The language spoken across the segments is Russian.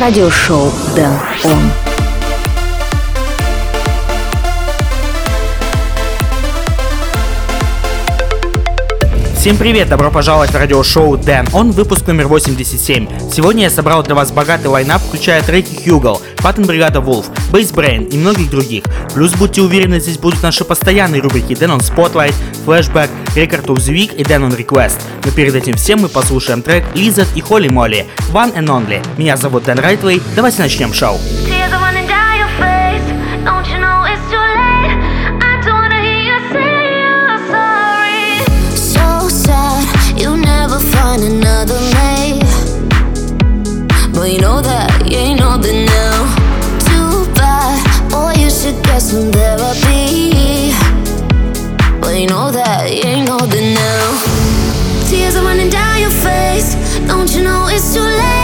радиошоу Дэн Он. Всем привет, добро пожаловать в радиошоу Дэн. Он выпуск номер 87. Сегодня я собрал для вас богатый лайнап, включая треки Хьюгл, Паттон Бригада Wolf, Bass Brain и многих других. Плюс будьте уверены, здесь будут наши постоянные рубрики Дэн on Spotlight, Flashback, Record of the Week и Дэн on Request. Но перед этим всем мы послушаем трек Lizard и Холли Молли, One and Only. Меня зовут Дэн Райтвей, давайте начнем шоу. But you know that you ain't nothing now. Too bad, boy, you should get some therapy. But you know that you ain't nothing now. Tears are running down your face. Don't you know it's too late?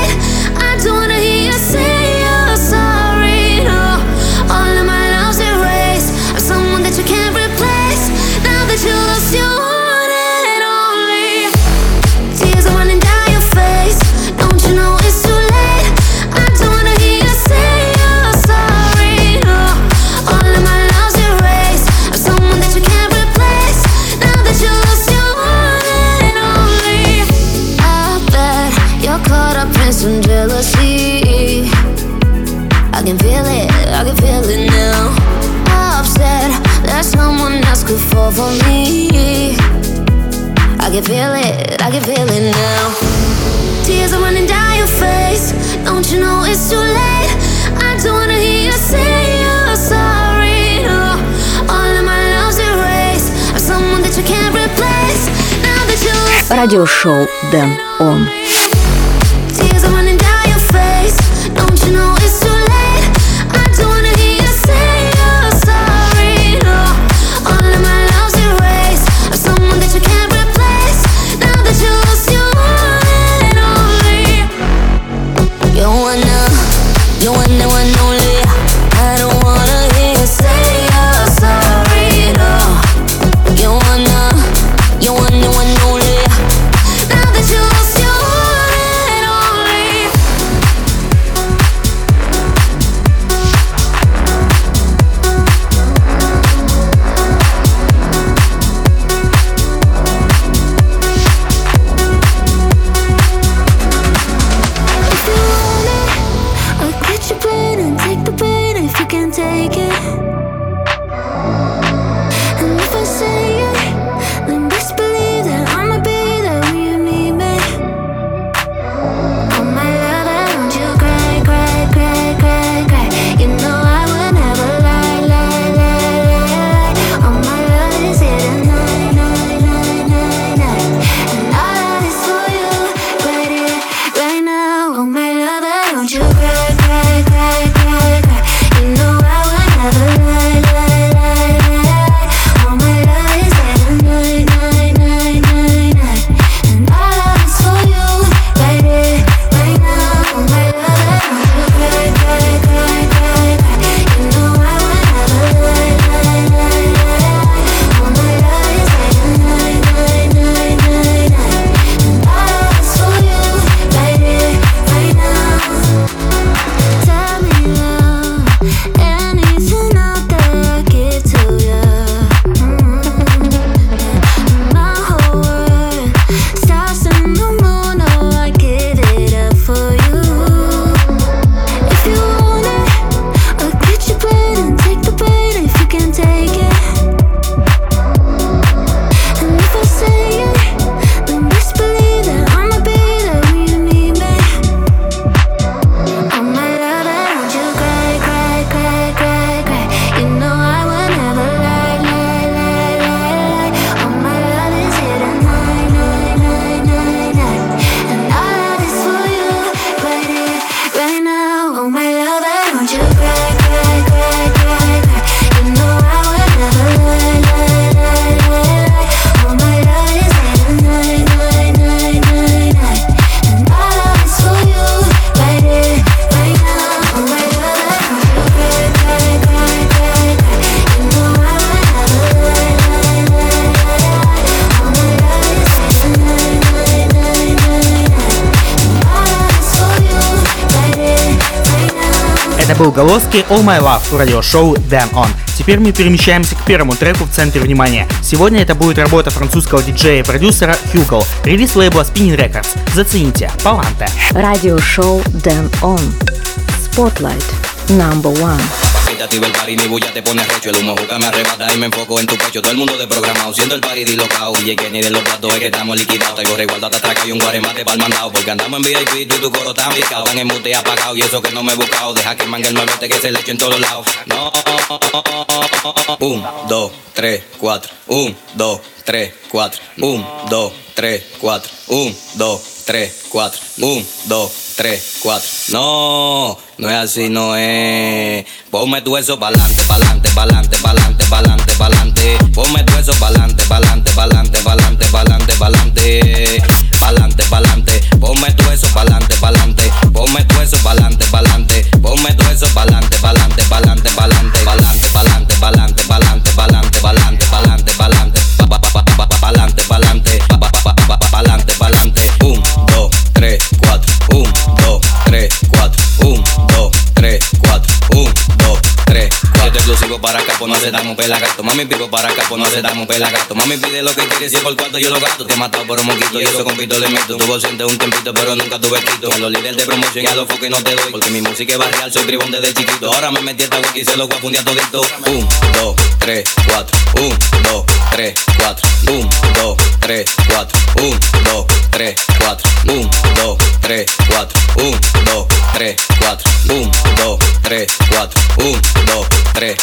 can feel it, I can feel it now. Tears are running down your face. Don't you know it's too late? I don't wanna hear you say you're sorry. No, all of my love's erased. I'm someone that you can't replace. Now that you lost Радиошоу Дэн Он. All My Love в радиошоу Dan On. Теперь мы перемещаемся к первому треку в центре внимания. Сегодня это будет работа французского диджея и продюсера Hugo, релиз лейбла Spinning Records. Zацените, Паланте. Радиошоу Dan On. Spotlight. Number one. Activa el party, mi bulla te pone recho. El humo juca me arrebata y me enfoco en tu pecho. Todo el mundo de programado, siendo el party dislocado. Y que ni de los platos es que estamos liquidados. Traigo resguardo hasta atrás y un guaremate el mandado. Porque andamos en VIP y tu coro está picado. En el mute apagado y eso que no me he buscado. Deja que mangue el muevete que se le eche en todos lados. No. Un, dos, tres, cuatro. Un, dos, tres, cuatro. Un, dos, tres, cuatro. Un, dos, tres, cuatro. Un, dos, tres, cuatro. No, no es así, no es. Ponme tu eso pa'lante, pa'lante, pa'lante, pa'lante, pa'lante, pa'lante. Ponme tu eso pa'lante, pa'lante, pa'lante, pa'lante, pa'lante, pa'lante. Pa'lante, pa'lante. Ponme tu eso pa'lante, pa'lante. Ponme tu eso pa'lante, pa'lante. Ponme tu eso pa'lante, pa'lante, pa'lante, pa'lante, pa'lante, pa'lante, pa'lante, pa'lante, pa'lante, pa'lante, pa'lante, pa'lante, pa'lante, pa'lante, pa'lante, pa'lante. Un, dos, tres, cuatro. Cuatro. exclusivo para acá, pues no se damos pelagato. Mami pico para acá, pues no se damos pelagato. Mami pide lo que quiere, si por cuarto yo lo gasto. Te he matado por un moquito y eso con pito le meto. Tuvo siente un tempito, pero nunca tuve quito. A los líderes de promoción y a los focos no te doy. Porque mi música es barrial, soy tribón desde chiquito. Ahora me metí esta wiki y se lo voy a fundir todito. Un, dos, tres, cuatro. Un, dos, tres, cuatro. Un, dos, tres, cuatro. Un, dos, tres, cuatro. Un, dos, tres, cuatro. Un, dos, tres, cuatro. Un, dos, tres, cuatro. Un, dos, tres,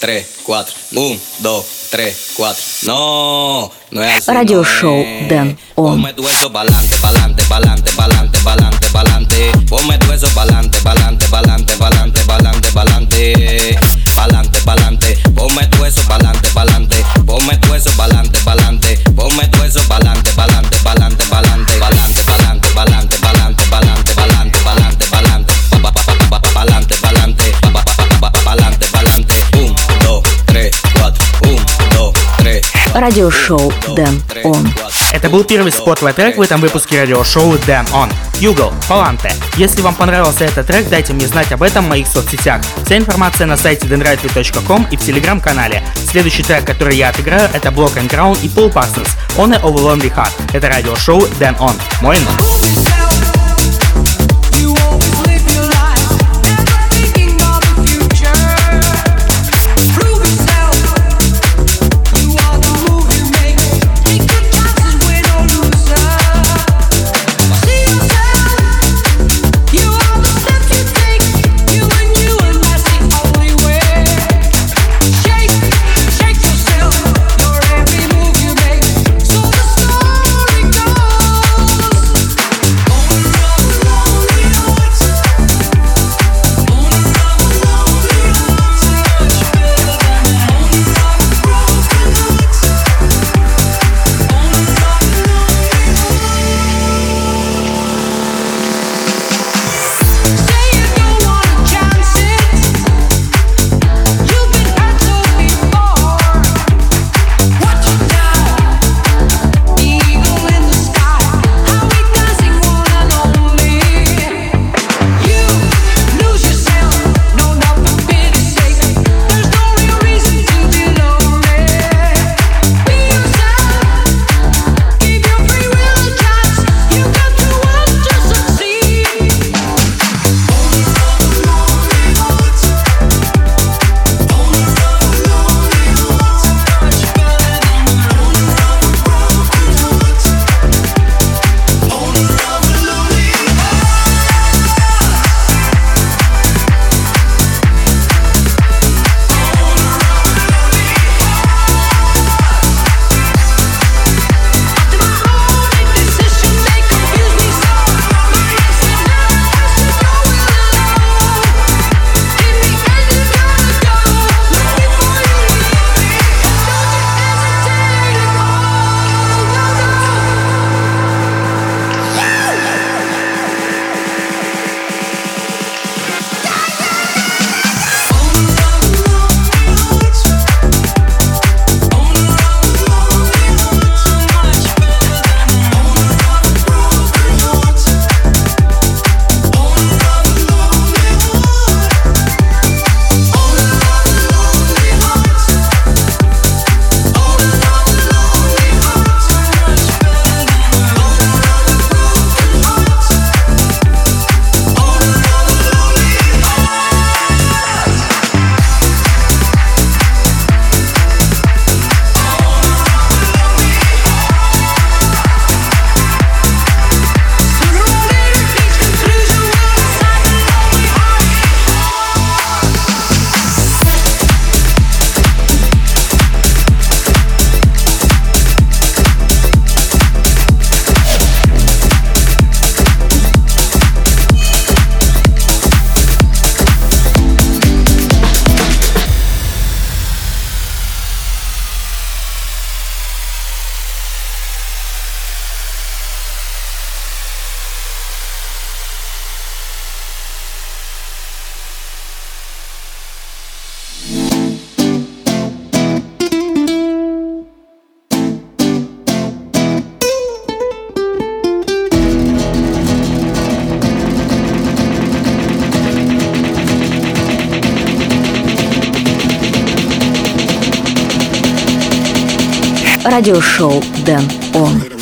3, 4. 1, 2, 3, 4. No, no es así. Radio no Show. Dan On. Ponme tu eso pa'lante, pa'lante, pa'lante, pa'lante, pa'lante, pa'lante. Ponme tu eso pa'lante, pa'lante, pa'lante, pa'lante, pa'lante, pa'lante. Pa'lante, pa'lante. Ponme tu eso pa'lante, pa'lante. Ponme tu eso pa'lante, pa'lante. Ponme tu eso pa'lante, pa'lante, pa'lante, pa'lante, pa'lante, pa'lante, pa'lante, pa'lante, pa'lante, pa'lante, pa'lante, pa'lante, pa'lante, pa'lante, pa'lante, pa'lante, pa'lante. Радиошоу Dan On. Это был первый spotlight трек в этом выпуске радиошоу Dan On. Югл, Паланте. Если вам понравился этот трек, дайте мне знать об этом в моих соцсетях. Вся информация на сайте denrightly.com и в телеграм-канале. Следующий трек, который я отыграю, это Block and Crown и Paul Parsons. Owner of a Lonely Heart. Это радиошоу Dan On. Мой номер. Радиошоу Дэн Он.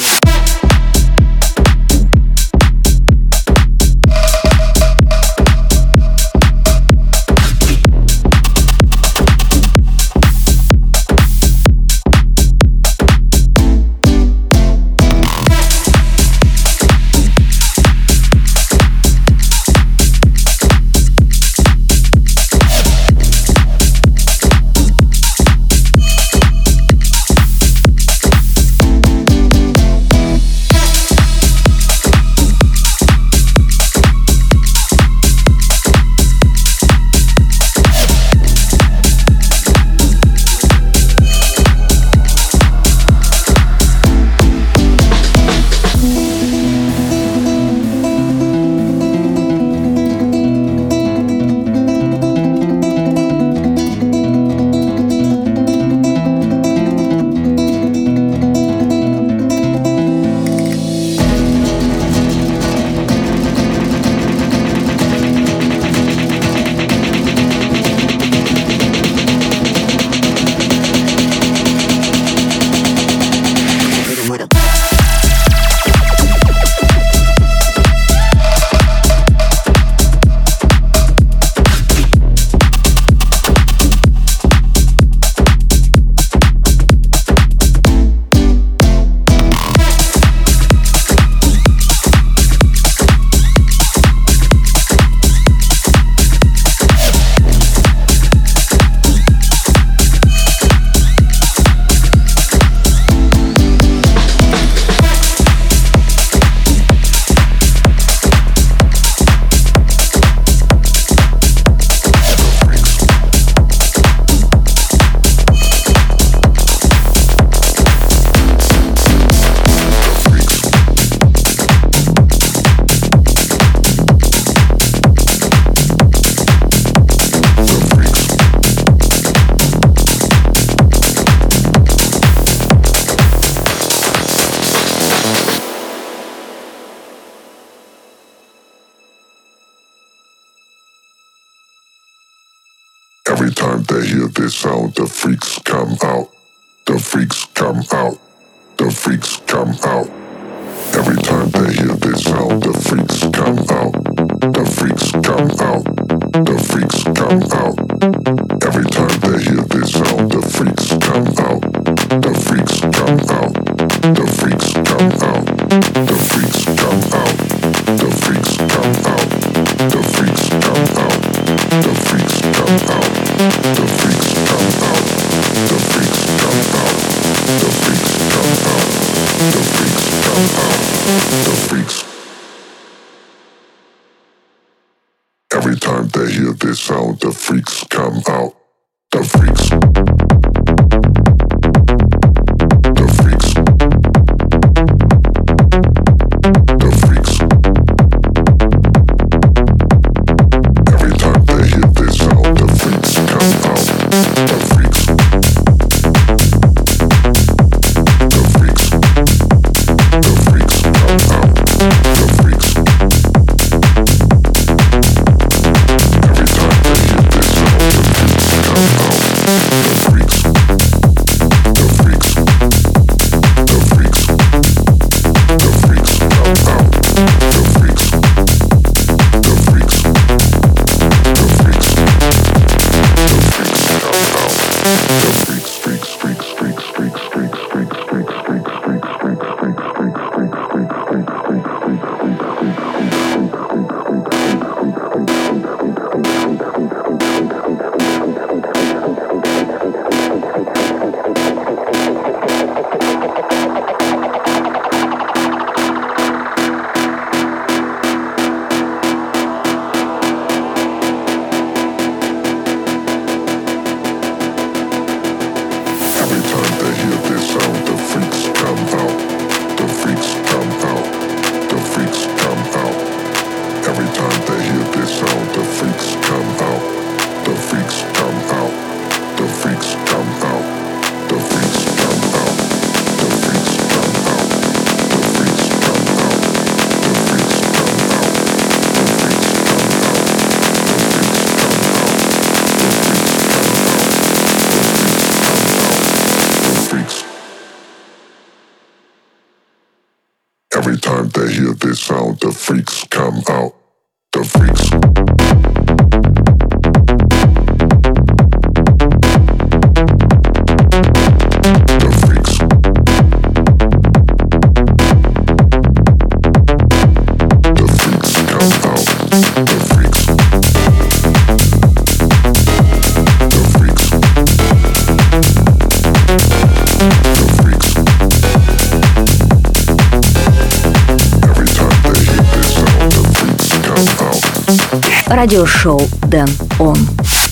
Радиошоу Дэн Он.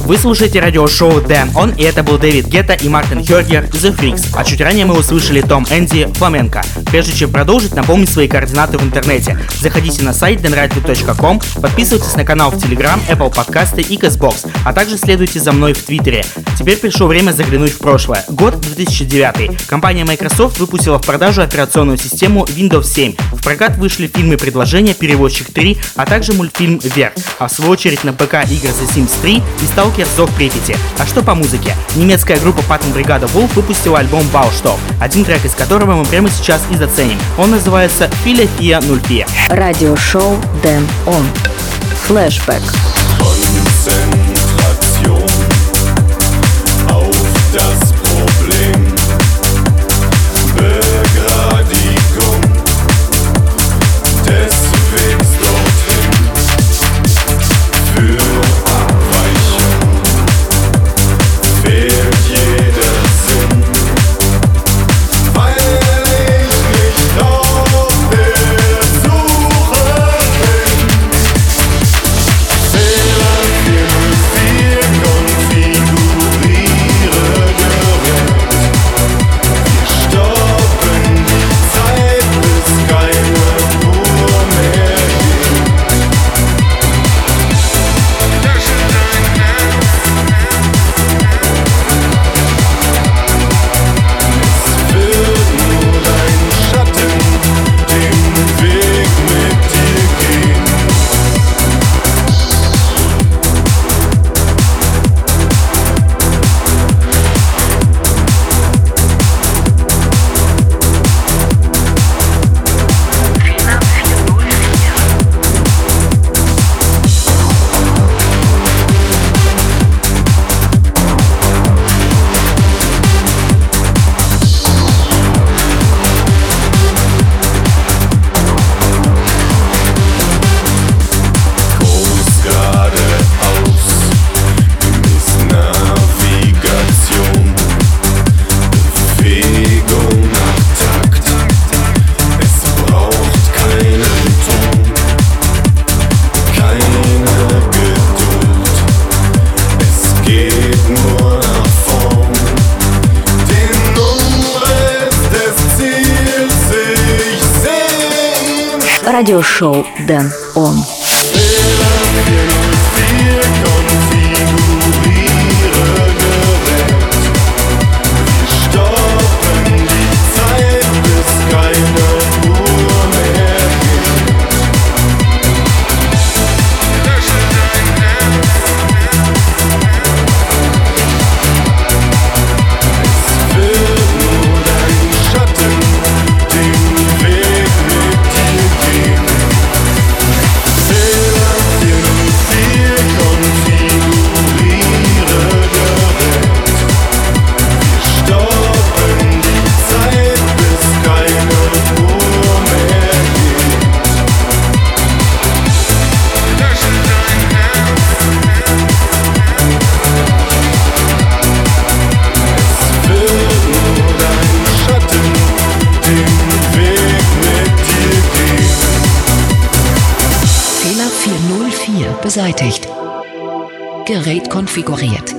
Вы слушаете радиошоу Дэн Он, и это был Дэвид Гетта и Мартин Хергер The Freaks. А чуть ранее мы услышали Том Энди Фламенко. Прежде чем продолжить, напомнить свои координаты в интернете. Заходите на сайт denradio.com, подписывайтесь на канал в Telegram, Apple подкасты и Castbox, а также следуйте за мной в Твиттере. Теперь пришло время заглянуть в прошлое. Год 2009. Компания Microsoft выпустила в продажу операционную систему Windows 7. В прокат вышли фильмы «Предложение», «Перевозчик 3», а также мультфильм «Вверх». А в свою очередь на ПК игры The Sims 3 и Stalker Зов Припяти. А что по музыке? Немецкая группа Бригада Wolf выпустила альбом Бауштов, один трек из которого мы прямо сейчас и заценим. Он называется Филя Фия 04. Радиошоу Дэн Он. Флэшбэк. Konzentration beseitigt. Gerät konfiguriert.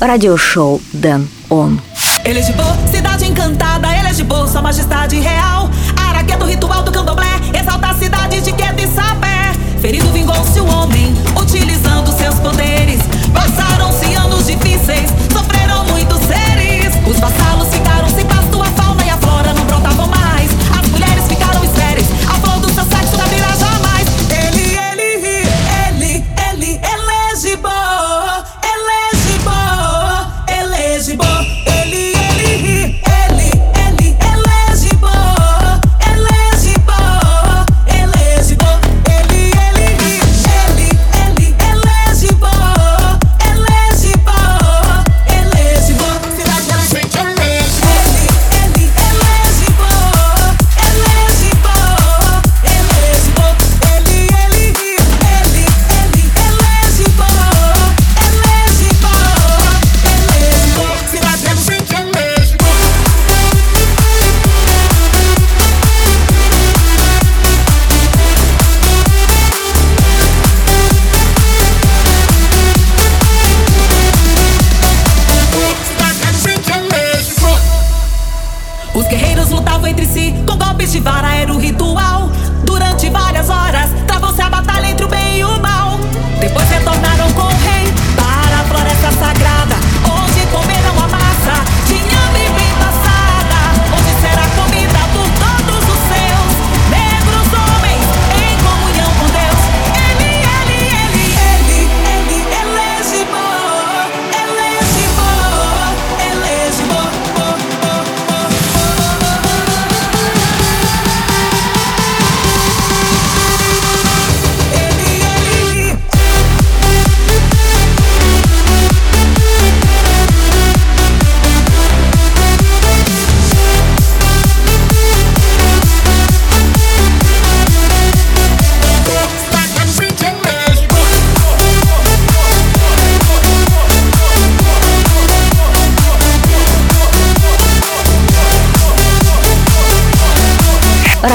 Радиошоу Дэн Он. Ele é de boa, cidade encantada, ele é de boa, sua majestade real. Araqueto, ritual do candomblé, exalta a cidade de Queda e Sapé. Ferido vingou-se o homem, utilizando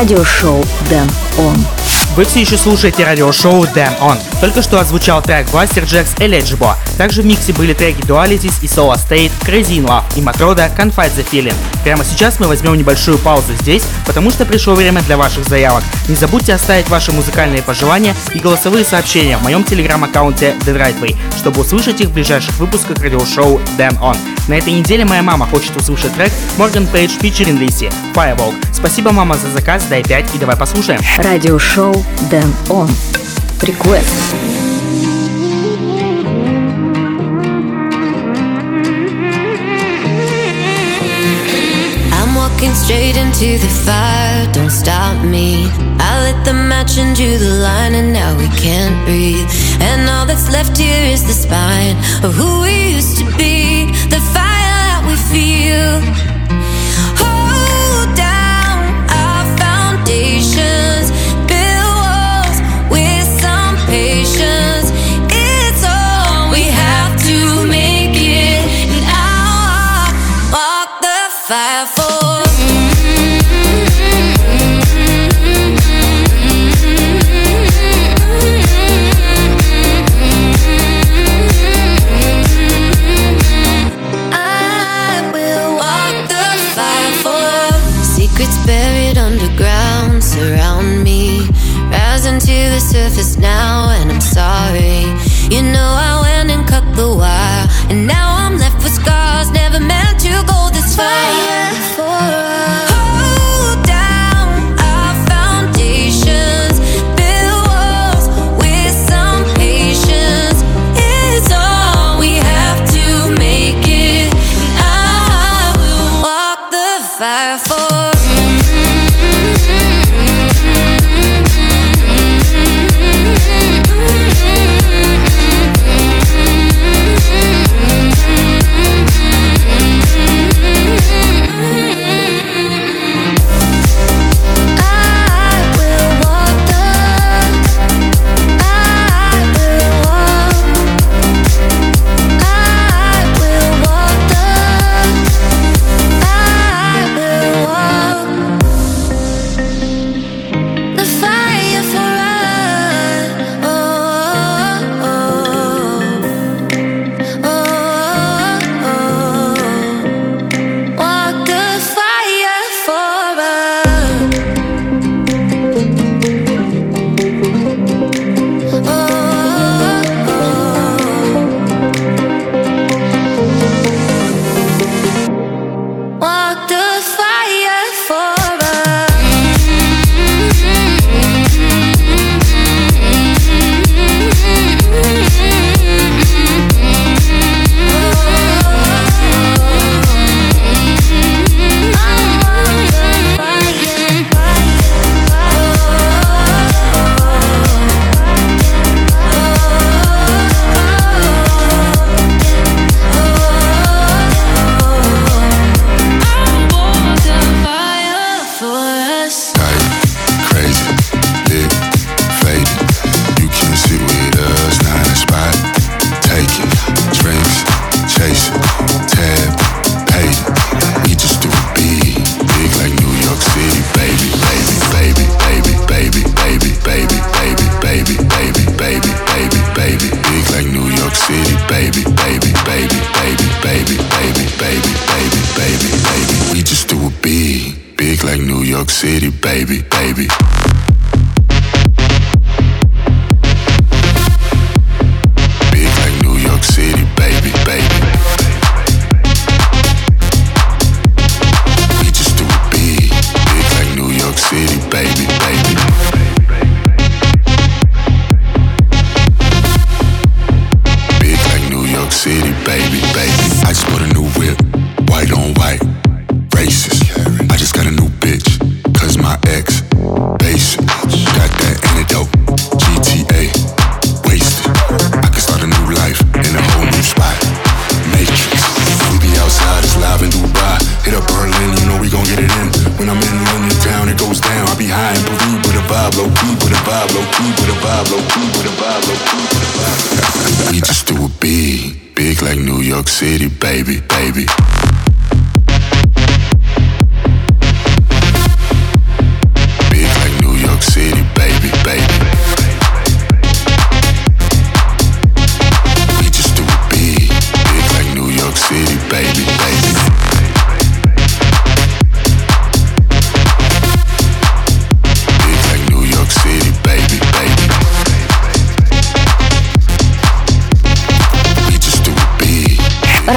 Радиошоу Дэн Он. Вы все еще слушаете радиошоу Damn On. Только что озвучал трек Blaster Jacks Eligible. Также в миксе были треки Dualities и Solar State, Crazy in Love и Матрода Confide the Feeling. Прямо сейчас мы возьмем небольшую паузу здесь, потому что пришло время для ваших заявок. Не забудьте оставить ваши музыкальные пожелания и голосовые сообщения в моем телеграм-аккаунте The Right Way, чтобы услышать их в ближайших выпусках радиошоу Damn On. На этой неделе моя мама хочет услышать трек Morgan Page featuring Lizzy, Fireball. Спасибо, мама, за заказ, дай 5 и давай послушаем. Радиошоу Дэн Он. Request. Walking straight into the fire, don't stop me. I lit the match and drew the line, and now we can't breathe. And all that's left here is the spine of who we used to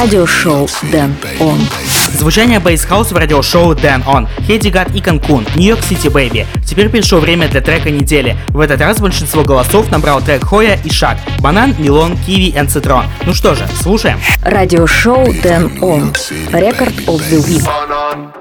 Радиошоу Dan On. Звучание bass house в радиошоу Dan On, Хеди Гат и Канкун, New York City Baby. Теперь пришло время для трека недели. В этот раз большинство голосов набрал трек Хоя и Шаг, Banan, Melon, Kiwi и Citron. Ну что же, слушаем. Радиошоу Dan On. Record of the Week.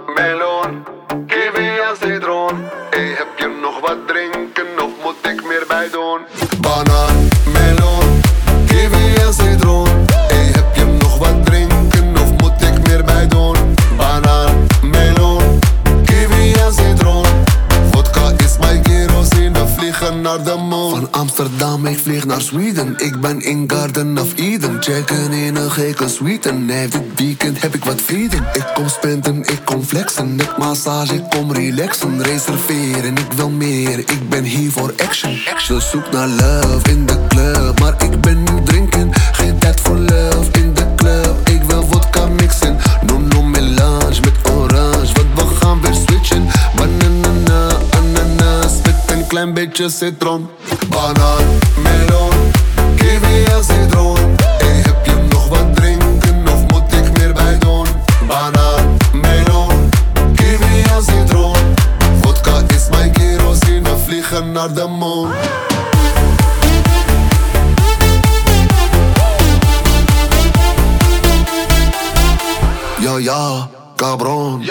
Van Amsterdam, ik vlieg naar Zweden. Ik ben in Garden of Eden. Checken in een gekke suite. Nee, dit weekend heb ik wat vrienden. Ik kom spenden, ik kom flexen. Ik massage, ik kom relaxen. Reserveren, ik wil meer. Ik ben hier voor action. Ze zoekt naar love in de club. Maar ik ben nu drinken. Geen tijd voor love in de club. Ik wil vodka mixen. No, no melange met orange. Want we gaan weer switchen. Klein beetje citron. Banaan, melon, kiwi en citroen. Hey, heb je nog wat drinken of moet ik meer bij doen? Banaan, melon, kiwi en citroen. Vodka is mijn kerosine, we vliegen naar de maan. Ja, ja, cabron.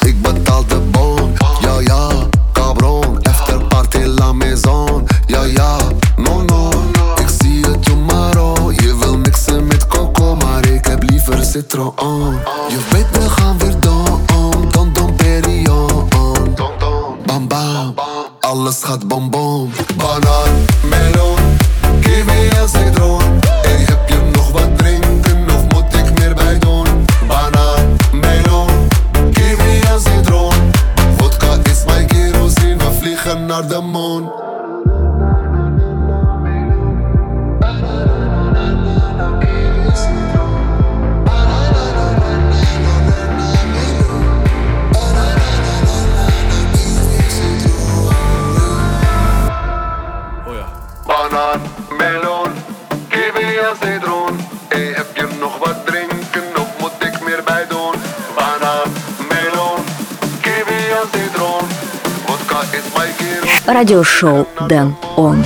Ik betaal de bon. Ja, ja, la maison. Ja, ja, no, no. Ik zie je tomorrow. Je wil mixen met coco, maar ik heb liever citron. Je weet, we gaan weer don, don, don, perion. Bam, bam, alles gaat bom, bom. Melon, kiwi en citroen. the most Радиошоу Дэн Он.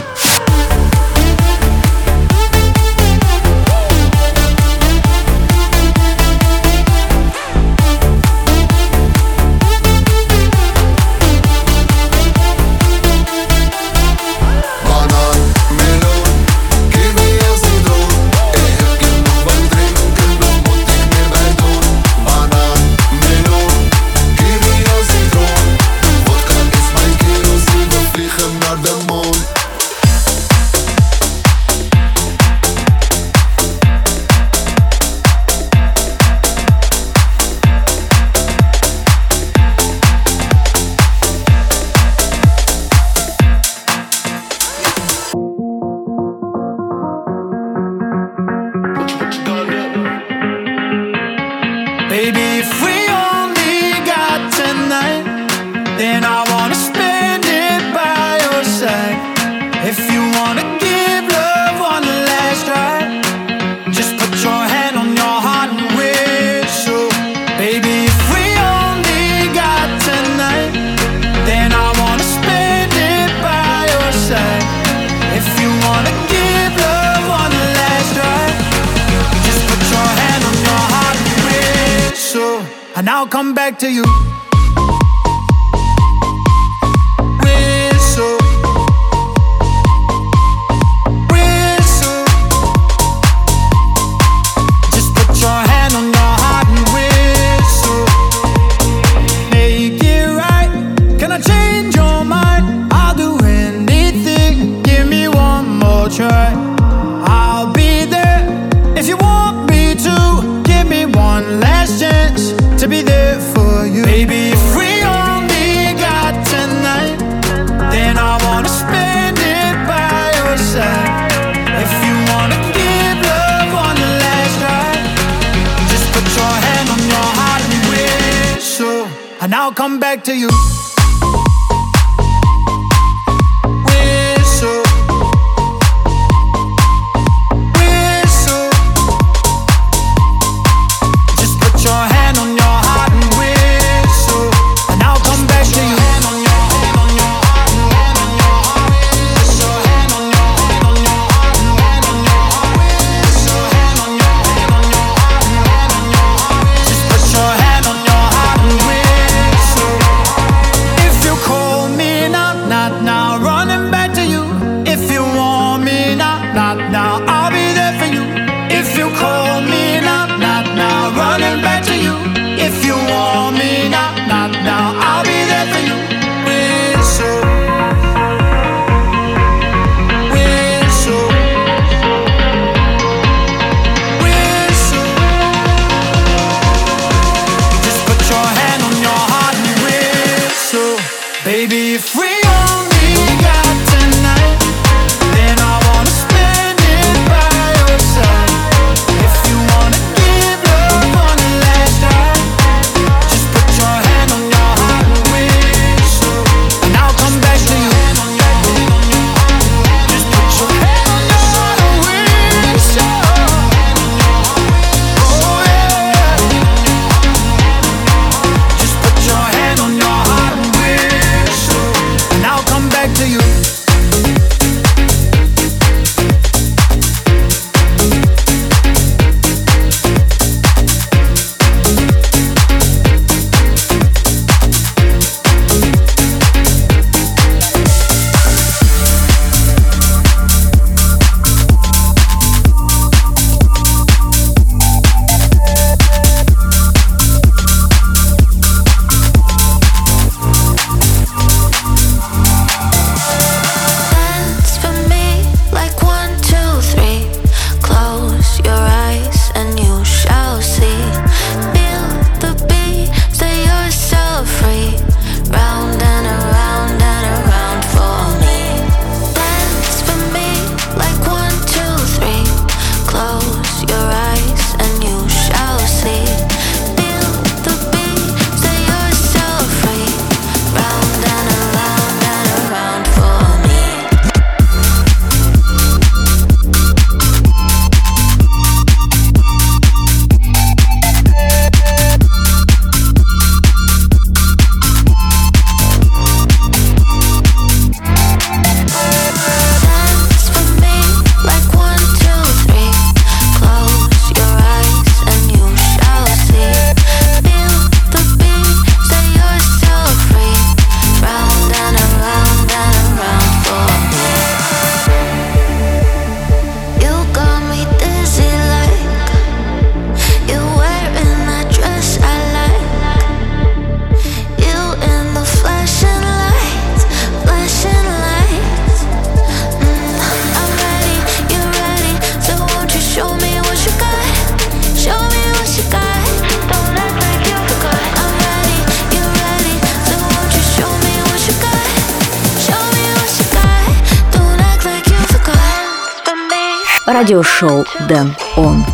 Радиошоу Дэн Он.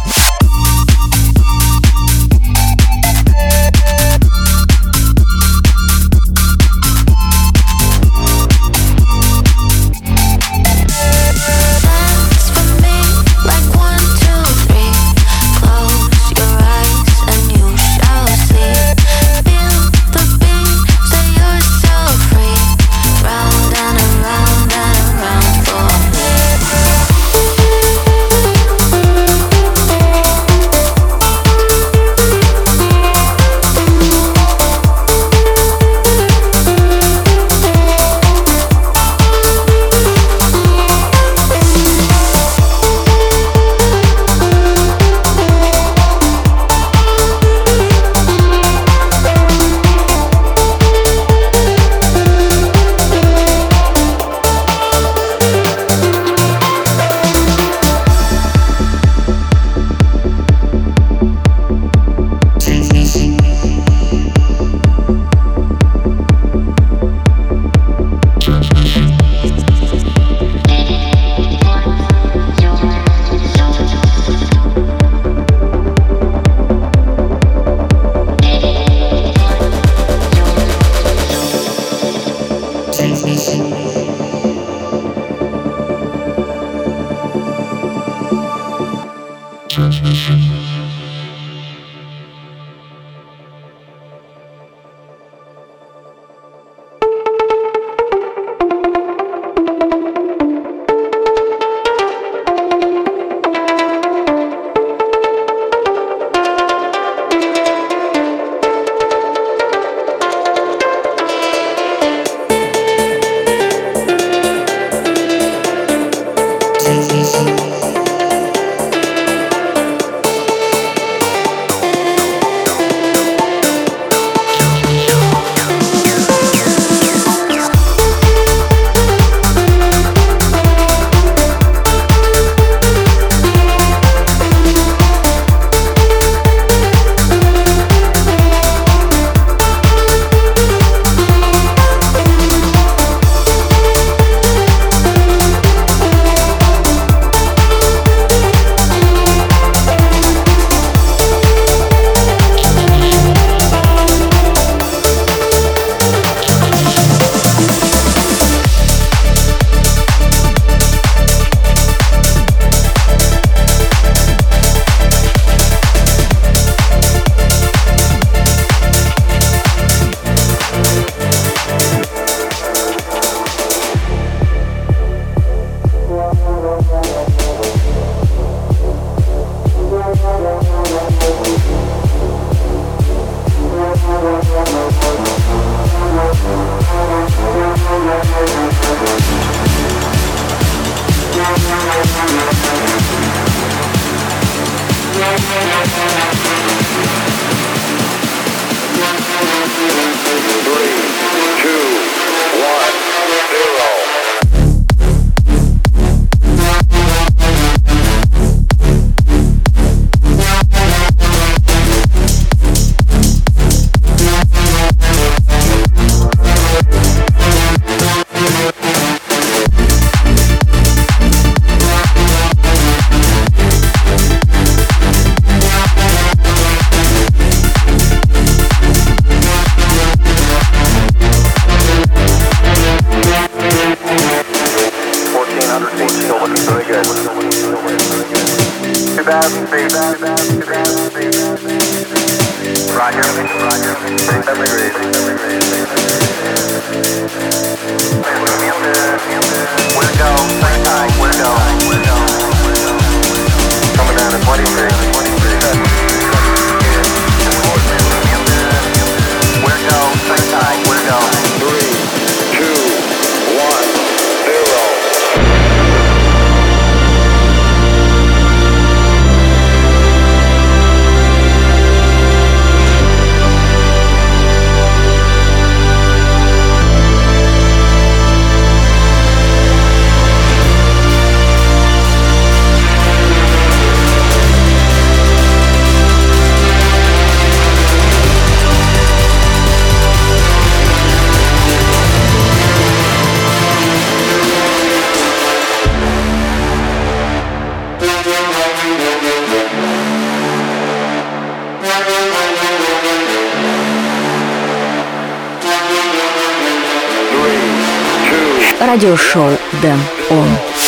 Радиошоу Дэн Он.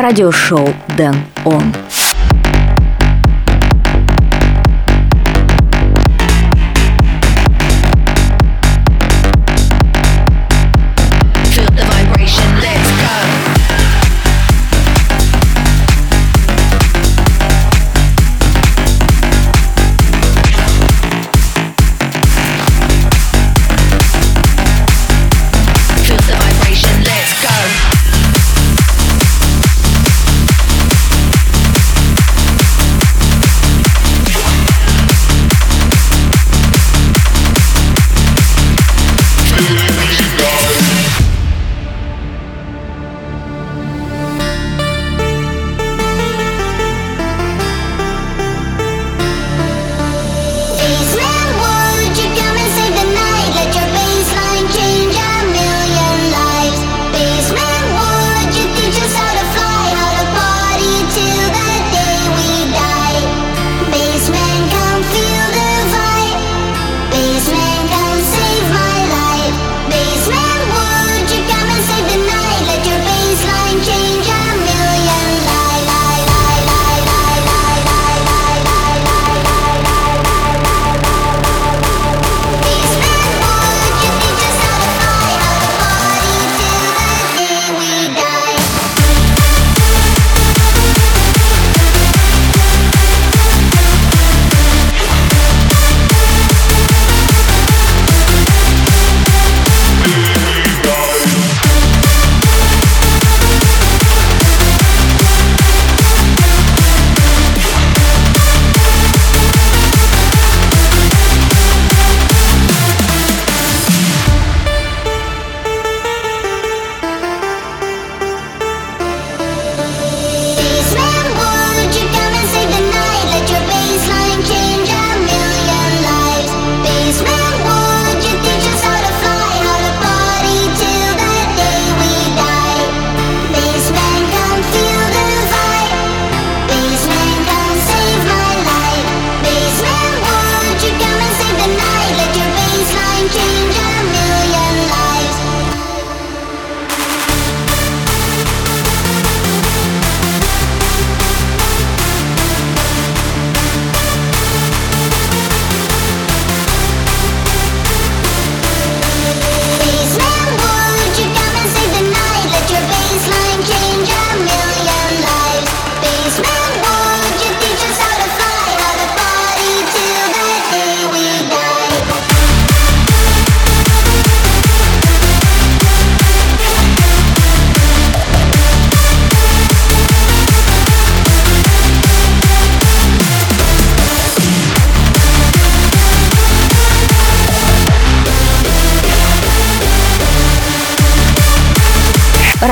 Радиошоу Дэн Он.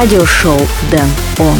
Радиошоу Dan On.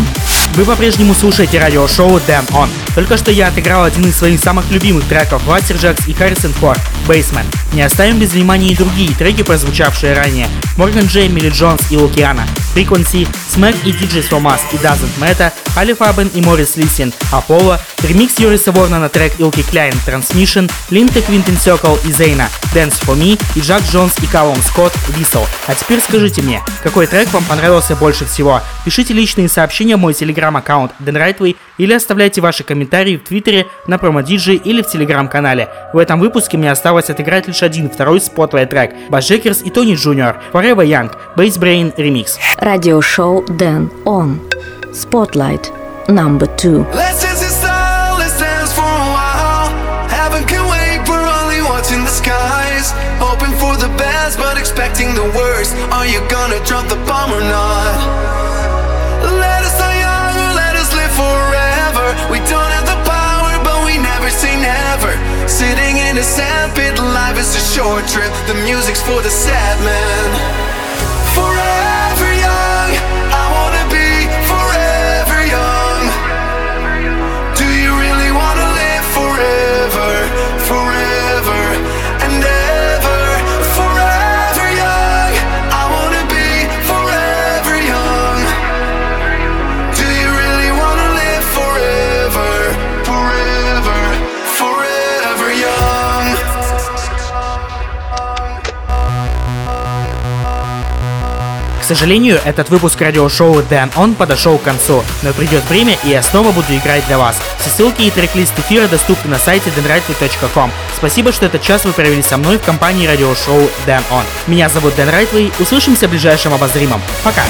Вы по-прежнему слушаете радиошоу Damn On. Только что я отыграл один из своих самых любимых треков Вассерджакс и Харрисон Форд Basement. Не оставим без внимания и другие треки, прозвучавшие ранее. Морган Джей, Милли Джонс и Лукиана, Frequency, Smack и DJs from Mars и Doesn't Matter, Али Фабен и Морис Лисин, Apollo, ремикс Юриса Ворна на трек Илки Кляйн Transmission, Линка Квинтин Circle и Зейна, Dance for Me и Джак Джонс и Калум Скотт Whistle. А теперь скажите мне, какой трек вам понравился больше всего? Пишите личные сообщения в мой телеграм-аккаунт Rightway или оставляйте ваши комментарии в Твиттере на PromoDJ или в телеграм-канале. В этом выпуске мне осталось отыграть лишь один второй спотовый трек Баджекерс и Тони Джуниор Forever Young Bass Brain Remix. Радиошоу Дэн Он. Spotlight. Number two. Let's. Hoping for the best, but expecting the worst. Are you gonna drop the bomb or not? In a life is a short trip. The music's for the sad man. Сожалению, этот выпуск радиошоу Dan On подошел к концу, но придет время и я снова буду играть для вас. Все ссылки и трек-лист эфира доступны на сайте danrightway.com. Спасибо, что этот час вы провели со мной в компании радиошоу Dan On. Меня зовут Дэн Райтвей, услышимся в ближайшем обозримом. Пока!